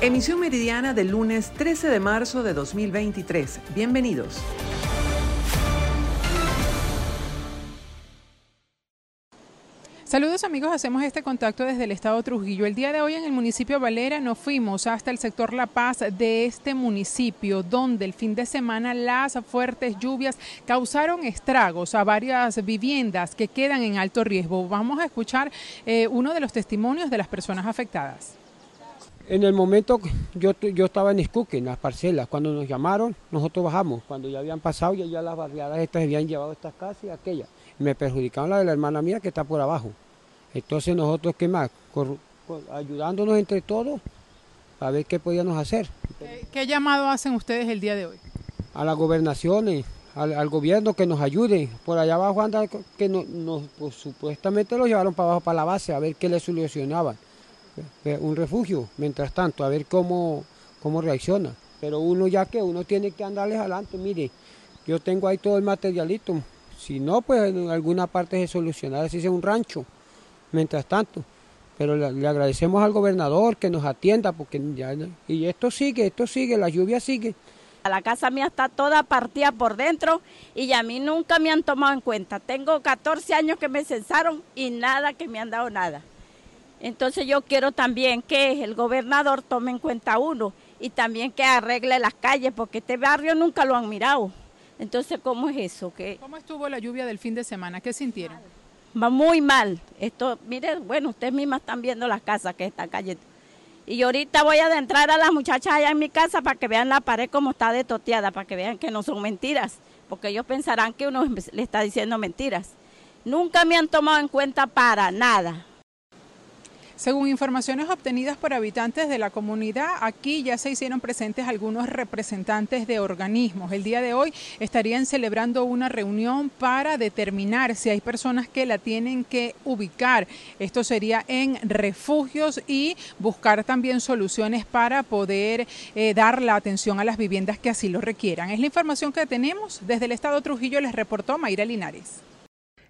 Emisión meridiana del lunes 13 de marzo de 2023. Bienvenidos. Saludos amigos, hacemos este contacto desde el estado Trujillo. El día de hoy en el municipio Valera nos fuimos hasta el sector La Paz de este municipio, donde el fin de semana las fuertes lluvias causaron estragos a varias viviendas que quedan en alto riesgo. Vamos a escuchar eh, uno de los testimonios de las personas afectadas. En el momento yo, yo estaba en Escuque, en las parcelas, cuando nos llamaron, nosotros bajamos, cuando ya habían pasado y ya las barriadas estas habían llevado estas casas y aquellas me perjudicaron la de la hermana mía que está por abajo. Entonces nosotros, ¿qué más? ayudándonos entre todos a ver qué podíamos hacer. ¿Qué, llamado hacen ustedes el día de hoy? A las gobernaciones, al, gobierno que nos ayude. Por allá abajo anda que nos, pues, supuestamente lo llevaron para abajo, para la base, a ver qué le solucionaban. Un refugio, mientras tanto, a ver cómo, cómo reacciona. Pero uno ya que uno tiene que andarles adelante, mire, yo tengo ahí todo el materialito, si no, pues en alguna parte se solucionará, así sea un rancho, mientras tanto. Pero le, agradecemos al gobernador que nos atienda, porque ya, y esto sigue, esto sigue, la lluvia sigue. La casa mía está toda partida por dentro y a mí nunca me han tomado en cuenta. Tengo 14 años que me censaron y nada que me han dado nada. Entonces yo quiero también que el gobernador tome en cuenta uno y también que arregle las calles, porque este barrio nunca lo han mirado. Entonces, ¿cómo es eso? ¿Cómo estuvo la lluvia del fin de semana? ¿Qué sintieron? Va muy mal. Esto, mire, bueno, ustedes mismas están viendo las casas que están cayendo. Y ahorita voy a adentrar a las muchachas allá en mi casa para que vean la pared como está detoteada, para que vean que no son mentiras, porque ellos pensarán que uno le está diciendo mentiras. Nunca me han tomado en cuenta para nada. Según informaciones obtenidas por habitantes de la comunidad, aquí ya se hicieron presentes algunos representantes de organismos. El día de hoy estarían celebrando una reunión para determinar si hay personas que la tienen que ubicar. Esto sería en refugios y buscar también soluciones para poder eh, dar la atención a las viviendas que así lo requieran. Es la información que tenemos. Desde el Estado Trujillo les reportó Mayra Linares.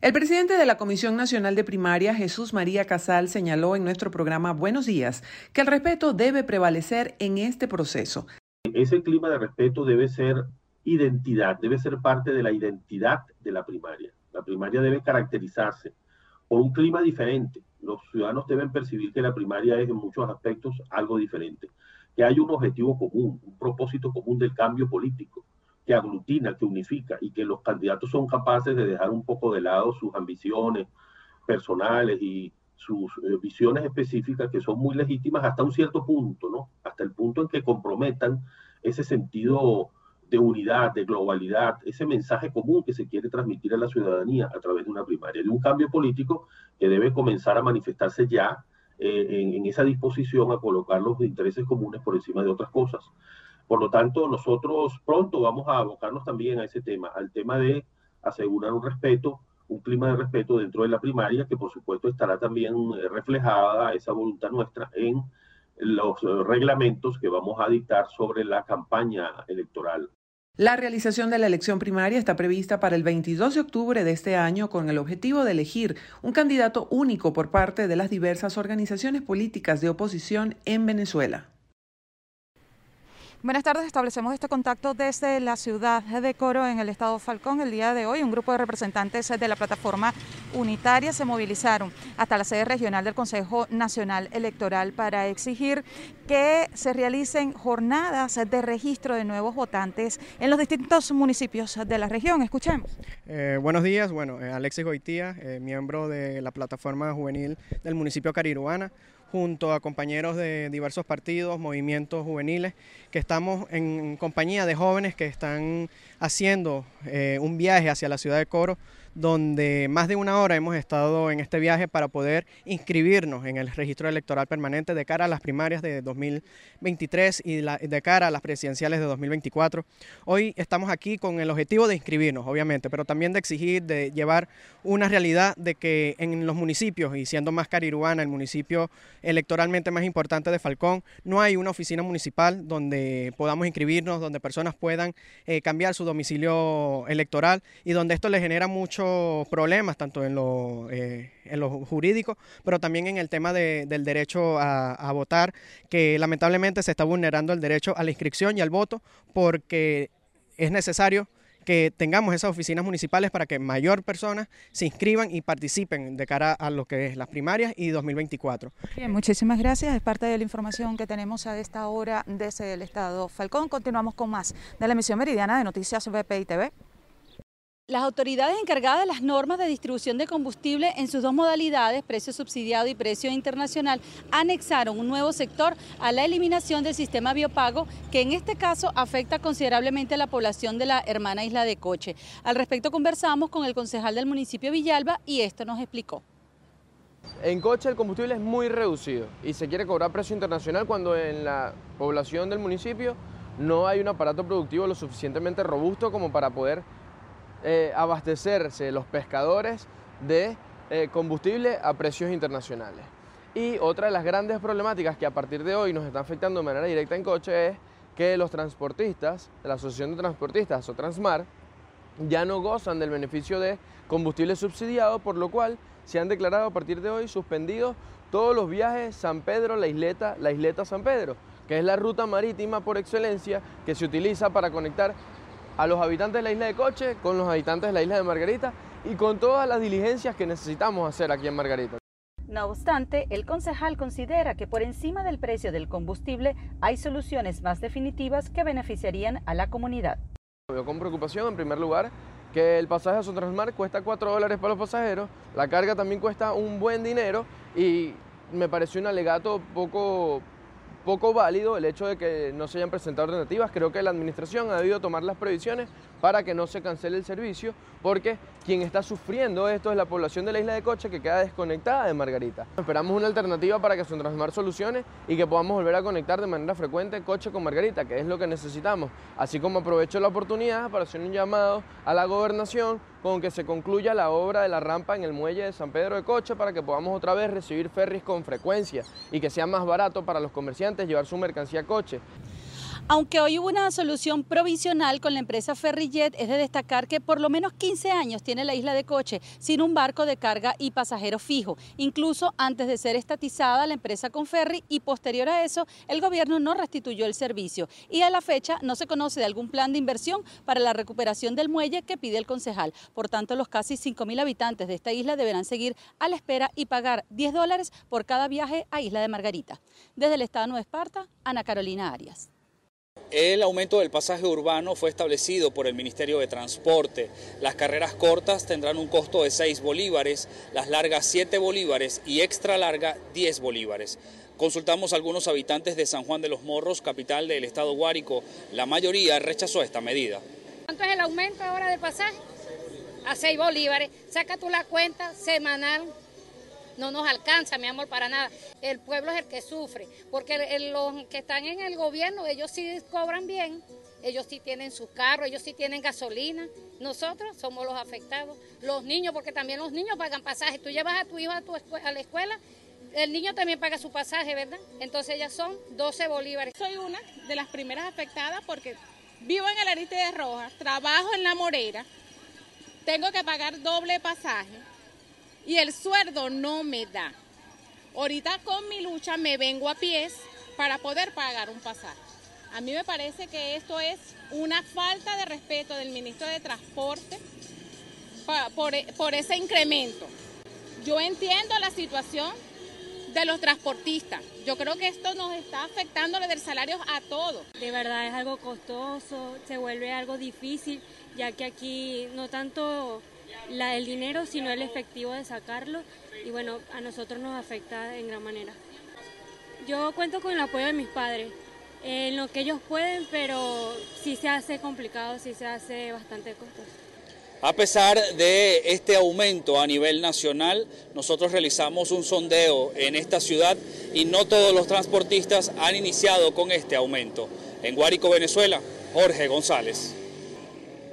El presidente de la Comisión Nacional de Primaria, Jesús María Casal, señaló en nuestro programa Buenos Días que el respeto debe prevalecer en este proceso. Ese clima de respeto debe ser identidad, debe ser parte de la identidad de la primaria. La primaria debe caracterizarse por un clima diferente. Los ciudadanos deben percibir que la primaria es en muchos aspectos algo diferente, que hay un objetivo común, un propósito común del cambio político que aglutina, que unifica y que los candidatos son capaces de dejar un poco de lado sus ambiciones personales y sus eh, visiones específicas que son muy legítimas hasta un cierto punto, ¿no? Hasta el punto en que comprometan ese sentido de unidad, de globalidad, ese mensaje común que se quiere transmitir a la ciudadanía a través de una primaria, de un cambio político que debe comenzar a manifestarse ya eh, en, en, esa disposición a colocar los intereses comunes por encima de otras cosas. Por lo tanto, nosotros pronto vamos a abocarnos también a ese tema, al tema de asegurar un respeto, un clima de respeto dentro de la primaria, que por supuesto estará también eh, reflejada esa voluntad nuestra en los reglamentos que vamos a dictar sobre la campaña electoral. La realización de la elección primaria está prevista para el 22 de octubre de este año con el objetivo de elegir un candidato único por parte de las diversas organizaciones políticas de oposición en Venezuela. Buenas tardes, establecemos este contacto desde la ciudad de Coro en el estado Falcón. El día de hoy un grupo de representantes de la plataforma unitaria se movilizaron hasta la sede regional del Consejo Nacional Electoral para exigir que se realicen jornadas de registro de nuevos votantes en los distintos municipios de la región. Escuchemos. Eh, buenos días, bueno, eh, Alexis Goitía, eh, miembro de la plataforma juvenil del municipio Cariruana junto a compañeros de diversos partidos, movimientos juveniles, que estamos en compañía de jóvenes que están haciendo eh, un viaje hacia la ciudad de Coro donde más de una hora hemos estado en este viaje para poder inscribirnos en el registro electoral permanente de cara a las primarias de 2023 y de cara a las presidenciales de 2024. Hoy estamos aquí con el objetivo de inscribirnos, obviamente, pero también de exigir, de llevar una realidad de que en los municipios, y siendo más carirubana, el municipio electoralmente más importante de Falcón, no hay una oficina municipal donde podamos inscribirnos, donde personas puedan eh, cambiar su domicilio electoral y donde esto le genera mucho muchos problemas, tanto en lo, eh, en lo jurídico, pero también en el tema del derecho a, votar, que lamentablemente se está vulnerando el derecho a la inscripción y al voto porque es necesario que tengamos esas oficinas municipales para que mayor personas se inscriban y participen de cara a lo que es las primarias y 2024. Bien, muchísimas gracias. Es parte de la información que tenemos a esta hora desde el Estado Falcón. Continuamos con más de la emisión meridiana de Noticias VPI TV. Las autoridades encargadas de las normas de distribución de combustible en sus dos modalidades, precio subsidiado y precio internacional, anexaron un nuevo sector a la eliminación del sistema biopago, que en este caso afecta considerablemente a la población de la hermana isla de Coche. Al respecto conversamos con el concejal del municipio Villalba y esto nos explicó. En Coche el combustible es muy reducido y se quiere cobrar precio internacional cuando en la población del municipio no hay un aparato productivo lo suficientemente robusto como para poder eh, abastecerse los pescadores de eh, combustible a precios internacionales. Y otra de las grandes problemáticas que a partir de hoy nos está afectando de manera directa en coche es que los transportistas, la Asociación de Transportistas o Transmar, ya no gozan del beneficio de combustible subsidiado, por lo cual se han declarado a partir de hoy suspendidos todos los viajes San Pedro, la isleta, la isleta San Pedro, que es la ruta marítima por excelencia que se utiliza para conectar a los habitantes de la isla de Coche, con los habitantes de la isla de Margarita y con todas las diligencias que necesitamos hacer aquí en Margarita. No obstante, el concejal considera que por encima del precio del combustible hay soluciones más definitivas que beneficiarían a la comunidad. Veo con preocupación, en primer lugar, que el pasaje a Sotrasmar cuesta 4 dólares para los pasajeros, la carga también cuesta un buen dinero y me pareció un alegato poco poco válido el hecho de que no se hayan presentado alternativas. Creo que la administración ha debido tomar las previsiones para que no se cancele el servicio, porque quien está sufriendo esto es la población de la isla de Coche que queda desconectada de Margarita. Esperamos una alternativa para que Transmar solucione y que podamos volver a conectar de manera frecuente Coche con Margarita, que es lo que necesitamos. Así como aprovecho la oportunidad para hacer un llamado a la gobernación con que se concluya la obra de la rampa en el muelle de San Pedro de Coche para que podamos otra vez recibir ferries con frecuencia y que sea más barato para los comerciantes llevar su mercancía a coche. Aunque hoy hubo una solución provisional con la empresa Ferryjet, es de destacar que por lo menos 15 años tiene la isla de Coche sin un barco de carga y pasajero fijo. Incluso antes de ser estatizada la empresa con ferry y posterior a eso el gobierno no restituyó el servicio. Y a la fecha no se conoce de algún plan de inversión para la recuperación del muelle que pide el concejal. Por tanto, los casi 5.000 habitantes de esta isla deberán seguir a la espera y pagar 10 dólares por cada viaje a Isla de Margarita. Desde el Estado de Esparta, Ana Carolina Arias. El aumento del pasaje urbano fue establecido por el Ministerio de Transporte. Las carreras cortas tendrán un costo de 6 bolívares, las largas 7 bolívares y extra larga 10 bolívares. Consultamos algunos habitantes de San Juan de los Morros, capital del estado Guárico. La mayoría rechazó esta medida. ¿Cuánto es el aumento ahora del pasaje? A 6 bolívares. Saca tú la cuenta semanal no nos alcanza, mi amor, para nada. El pueblo es el que sufre, porque los que están en el gobierno, ellos sí cobran bien, ellos sí tienen sus carros, ellos sí tienen gasolina. Nosotros somos los afectados. Los niños, porque también los niños pagan pasaje. Tú llevas a tu hijo a, a la escuela, el niño también paga su pasaje, ¿verdad? Entonces ellas son 12 bolívares. Soy una de las primeras afectadas porque vivo en el Ariste de Rojas, trabajo en La Morera, tengo que pagar doble pasaje y el sueldo no me da. Ahorita con mi lucha me vengo a pies para poder pagar un pasaje. A mí me parece que esto es una falta de respeto del ministro de Transporte por, por ese incremento. Yo entiendo la situación de los transportistas. Yo creo que esto nos está afectando del salario a todos. De verdad es algo costoso, se vuelve algo difícil, ya que aquí no tanto la, el dinero, sino el efectivo de sacarlo. Y bueno, a nosotros nos afecta en gran manera. Yo cuento con el apoyo de mis padres en lo que ellos pueden, pero sí se hace complicado, sí se hace bastante costoso. A pesar de este aumento a nivel nacional, nosotros realizamos un sondeo en esta ciudad y no todos los transportistas han iniciado con este aumento. En Guárico, Venezuela, Jorge González.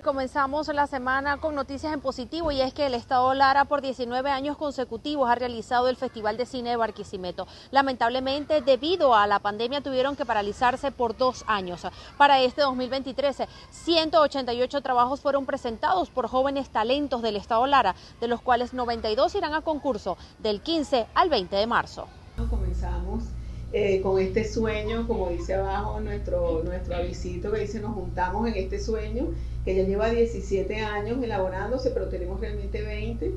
Comenzamos la semana con noticias en positivo y es que el Estado Lara por 19 años consecutivos ha realizado el Festival de Cine de Barquisimeto. Lamentablemente, debido a la pandemia, tuvieron que paralizarse por dos años. Para este 2023, 188 trabajos fueron presentados por jóvenes talentos del Estado Lara, de los cuales 92 irán a concurso del 15 al 20 de marzo. Comenzamos eh, con este sueño, como dice abajo nuestro, nuestro avisito que dice nos juntamos en este sueño, que ya lleva 17 años elaborándose, pero tenemos realmente 20.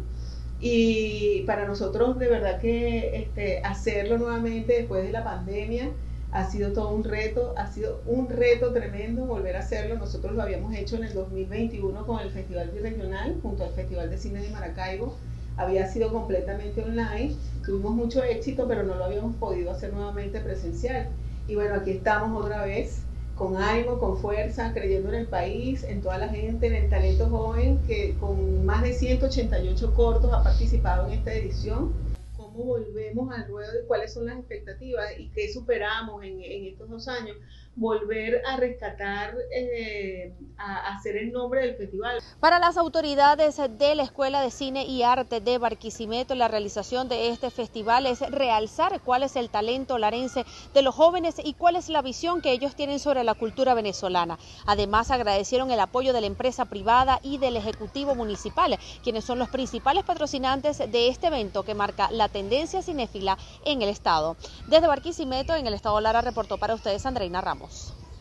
Y para nosotros de verdad que este, hacerlo nuevamente después de la pandemia ha sido todo un reto, ha sido un reto tremendo volver a hacerlo. Nosotros lo habíamos hecho en el 2021 con el Festival Regional junto al Festival de Cine de Maracaibo había sido completamente online. Tuvimos mucho éxito, pero no lo habíamos podido hacer nuevamente presencial. Y bueno, aquí estamos otra vez con ánimo, con fuerza, creyendo en el país, en toda la gente, en el talento joven que con más de 188 cortos ha participado en esta edición. ¿Cómo volvemos al ruedo y cuáles son las expectativas y qué superamos en, en estos dos años? Volver a rescatar, eh, a hacer el nombre del festival. Para las autoridades de la Escuela de Cine y Arte de Barquisimeto, la realización de este festival es realzar cuál es el talento larense de los jóvenes y cuál es la visión que ellos tienen sobre la cultura venezolana. Además, agradecieron el apoyo de la empresa privada y del Ejecutivo Municipal, quienes son los principales patrocinantes de este evento que marca la tendencia cinéfila en el Estado. Desde Barquisimeto, en el Estado Lara, reportó para ustedes Andreina Ramos.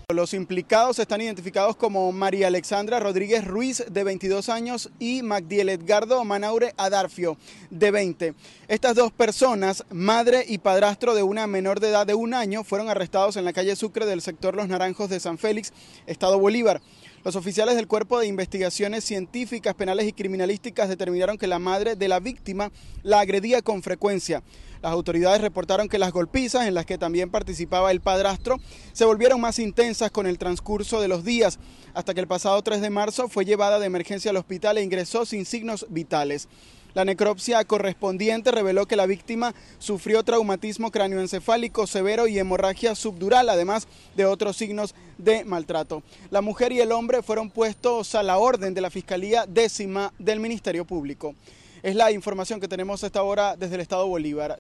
Los implicados están identificados como María Alexandra Rodríguez Ruiz, de 22 años, y Magdiel Edgardo Manaure Adarfio, de 20. Estas dos personas, madre y padrastro de una menor de edad de un año, fueron arrestados en la calle Sucre del sector Los Naranjos de San Félix, Estado Bolívar. Los oficiales del Cuerpo de Investigaciones Científicas, Penales y Criminalísticas determinaron que la madre de la víctima la agredía con frecuencia. Las autoridades reportaron que las golpizas, en las que también participaba el padrastro, se volvieron más intensas con el transcurso de los días, hasta que el pasado 3 de marzo fue llevada de emergencia al hospital e ingresó sin signos vitales. La necropsia correspondiente reveló que la víctima sufrió traumatismo cráneoencefálico severo y hemorragia subdural, además de otros signos de maltrato. La mujer y el hombre fueron puestos a la orden de la Fiscalía décima del Ministerio Público. Es la información que tenemos a esta hora desde el Estado Bolívar.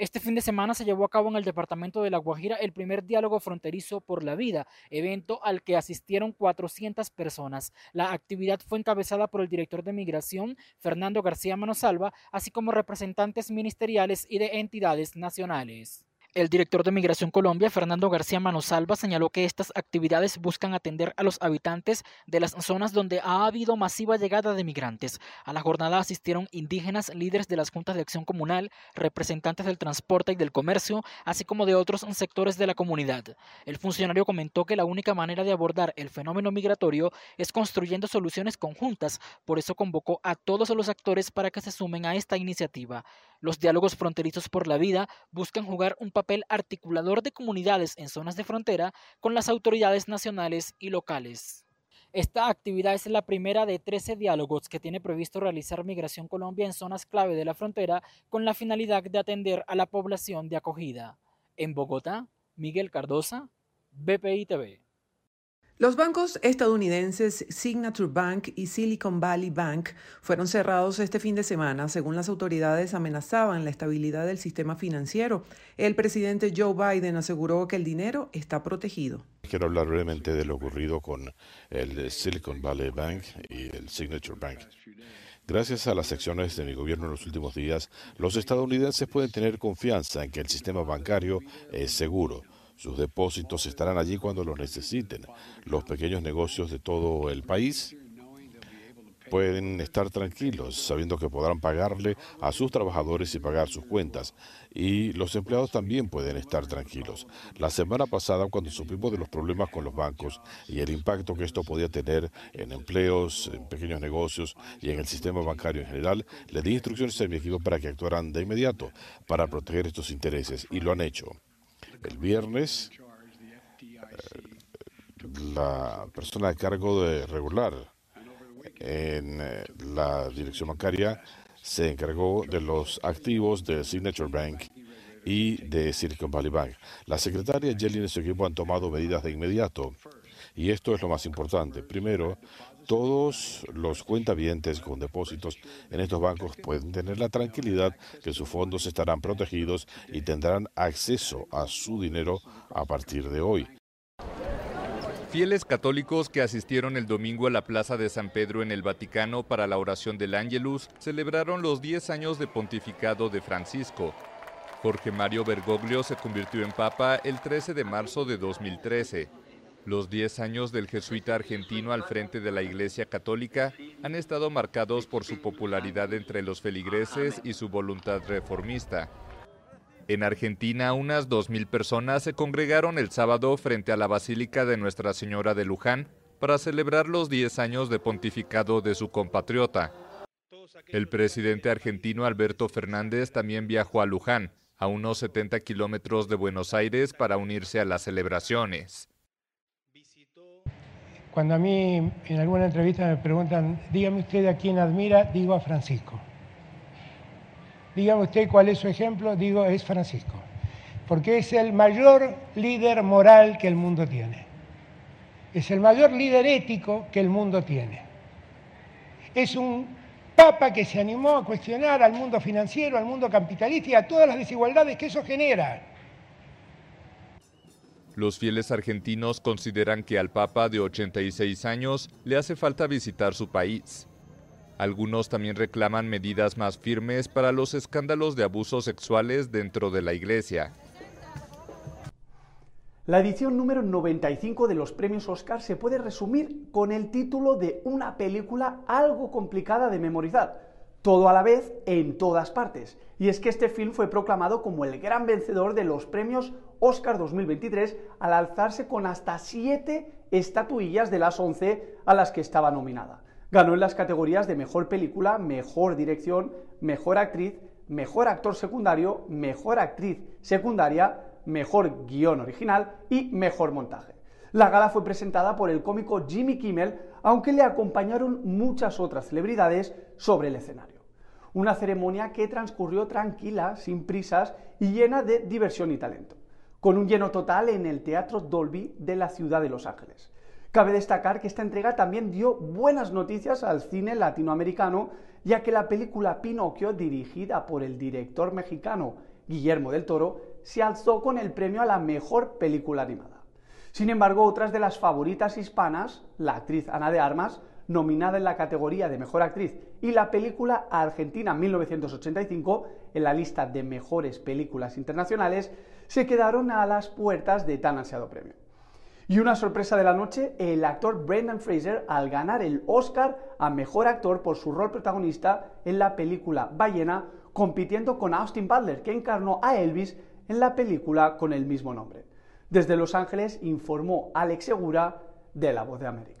Este fin de semana se llevó a cabo en el departamento de La Guajira el primer diálogo fronterizo por la vida, evento al que asistieron 400 personas. La actividad fue encabezada por el director de Migración, Fernando García Manosalva, así como representantes ministeriales y de entidades nacionales. El director de Migración Colombia, Fernando García Manosalva, señaló que estas actividades buscan atender a los habitantes de las zonas donde ha habido masiva llegada de migrantes. A la jornada asistieron indígenas, líderes de las juntas de acción comunal, representantes del transporte y del comercio, así como de otros sectores de la comunidad. El funcionario comentó que la única manera de abordar el fenómeno migratorio es construyendo soluciones conjuntas, por eso convocó a todos los actores para que se sumen a esta iniciativa. Los diálogos fronterizos por la vida buscan jugar un papel articulador de comunidades en zonas de frontera con las autoridades nacionales y locales. Esta actividad es la primera de 13 diálogos que tiene previsto realizar Migración Colombia en zonas clave de la frontera con la finalidad de atender a la población de acogida. En Bogotá, Miguel Cardosa, BPI TV. Los bancos estadounidenses Signature Bank y Silicon Valley Bank fueron cerrados este fin de semana, según las autoridades amenazaban la estabilidad del sistema financiero. El presidente Joe Biden aseguró que el dinero está protegido. Quiero hablar brevemente de lo ocurrido con el Silicon Valley Bank y el Signature Bank. Gracias a las acciones de mi gobierno en los últimos días, los estadounidenses pueden tener confianza en que el sistema bancario es seguro sus depósitos estarán allí cuando los necesiten. Los pequeños negocios de todo el país pueden estar tranquilos sabiendo que podrán pagarle a sus trabajadores y pagar sus cuentas. Y los empleados también pueden estar tranquilos. La semana pasada, cuando supimos de los problemas con los bancos y el impacto que esto podía tener en empleos, en pequeños negocios y en el sistema bancario en general, le di instrucciones a mi equipo para que actuaran de inmediato para proteger estos intereses y lo han hecho. El viernes, eh, la persona a cargo de regular en eh, la dirección bancaria se encargó de los activos de Signature Bank y de Silicon Valley Bank. La secretaria Jelly y su equipo han tomado medidas de inmediato y esto es lo más importante. Primero, Todos los cuentavientes con depósitos en estos bancos pueden tener la tranquilidad que sus fondos estarán protegidos y tendrán acceso a su dinero a partir de hoy. Fieles católicos que asistieron el domingo a la Plaza de San Pedro en el Vaticano para la oración del Ángelus celebraron los 10 años de pontificado de Francisco. Jorge Mario Bergoglio se convirtió en papa el 13 de marzo de 2013. Los 10 años del jesuita argentino al frente de la Iglesia Católica han estado marcados por su popularidad entre los feligreses y su voluntad reformista. En Argentina, unas 2.000 personas se congregaron el sábado frente a la Basílica de Nuestra Señora de Luján para celebrar los 10 años de pontificado de su compatriota. El presidente argentino Alberto Fernández también viajó a Luján, a unos 70 kilómetros de Buenos Aires, para unirse a las celebraciones. Cuando a mí en alguna entrevista me preguntan, dígame usted a quién admira, digo a Francisco. Dígame usted cuál es su ejemplo, digo es Francisco, porque es el mayor líder moral que el mundo tiene, es el mayor líder ético que el mundo tiene. Es un papa que se animó a cuestionar al mundo financiero, al mundo capitalista y a todas las desigualdades que eso genera. Los fieles argentinos consideran que al Papa de 86 años le hace falta visitar su país. Algunos también reclaman medidas más firmes para los escándalos de abusos sexuales dentro de la Iglesia. La edición número 95 de los premios Oscar se puede resumir con el título de una película algo complicada de memorizar, todo a la vez en todas partes. Y es que este film fue proclamado como el gran vencedor de los premios Oscar 2023 al alzarse con hasta 7 estatuillas de las 11 a las que estaba nominada. Ganó en las categorías de mejor película, mejor dirección, mejor actriz, mejor actor secundario, mejor actriz secundaria, mejor guion original y mejor montaje. La gala fue presentada por el cómico Jimmy Kimmel, aunque le acompañaron muchas otras celebridades sobre el escenario. Una ceremonia que transcurrió tranquila, sin prisas y llena de diversión y talento, con un lleno total en el Teatro Dolby de la ciudad de Los Ángeles. Cabe destacar que esta entrega también dio buenas noticias al cine latinoamericano, ya que la película Pinocchio, dirigida por el director mexicano Guillermo del Toro, se alzó con el premio a la mejor película animada. Sin embargo, otras de las favoritas hispanas, la actriz Ana de Armas, nominada en la categoría de Mejor Actriz, y la película Argentina 1985, en la lista de mejores películas internacionales, se quedaron a las puertas de tan ansiado premio. Y una sorpresa de la noche, el actor Brendan Fraser al ganar el Oscar a Mejor Actor por su rol protagonista en la película Ballena, compitiendo con Austin Butler, que encarnó a Elvis en la película con el mismo nombre. Desde Los Ángeles informó Alex Segura de La Voz de América.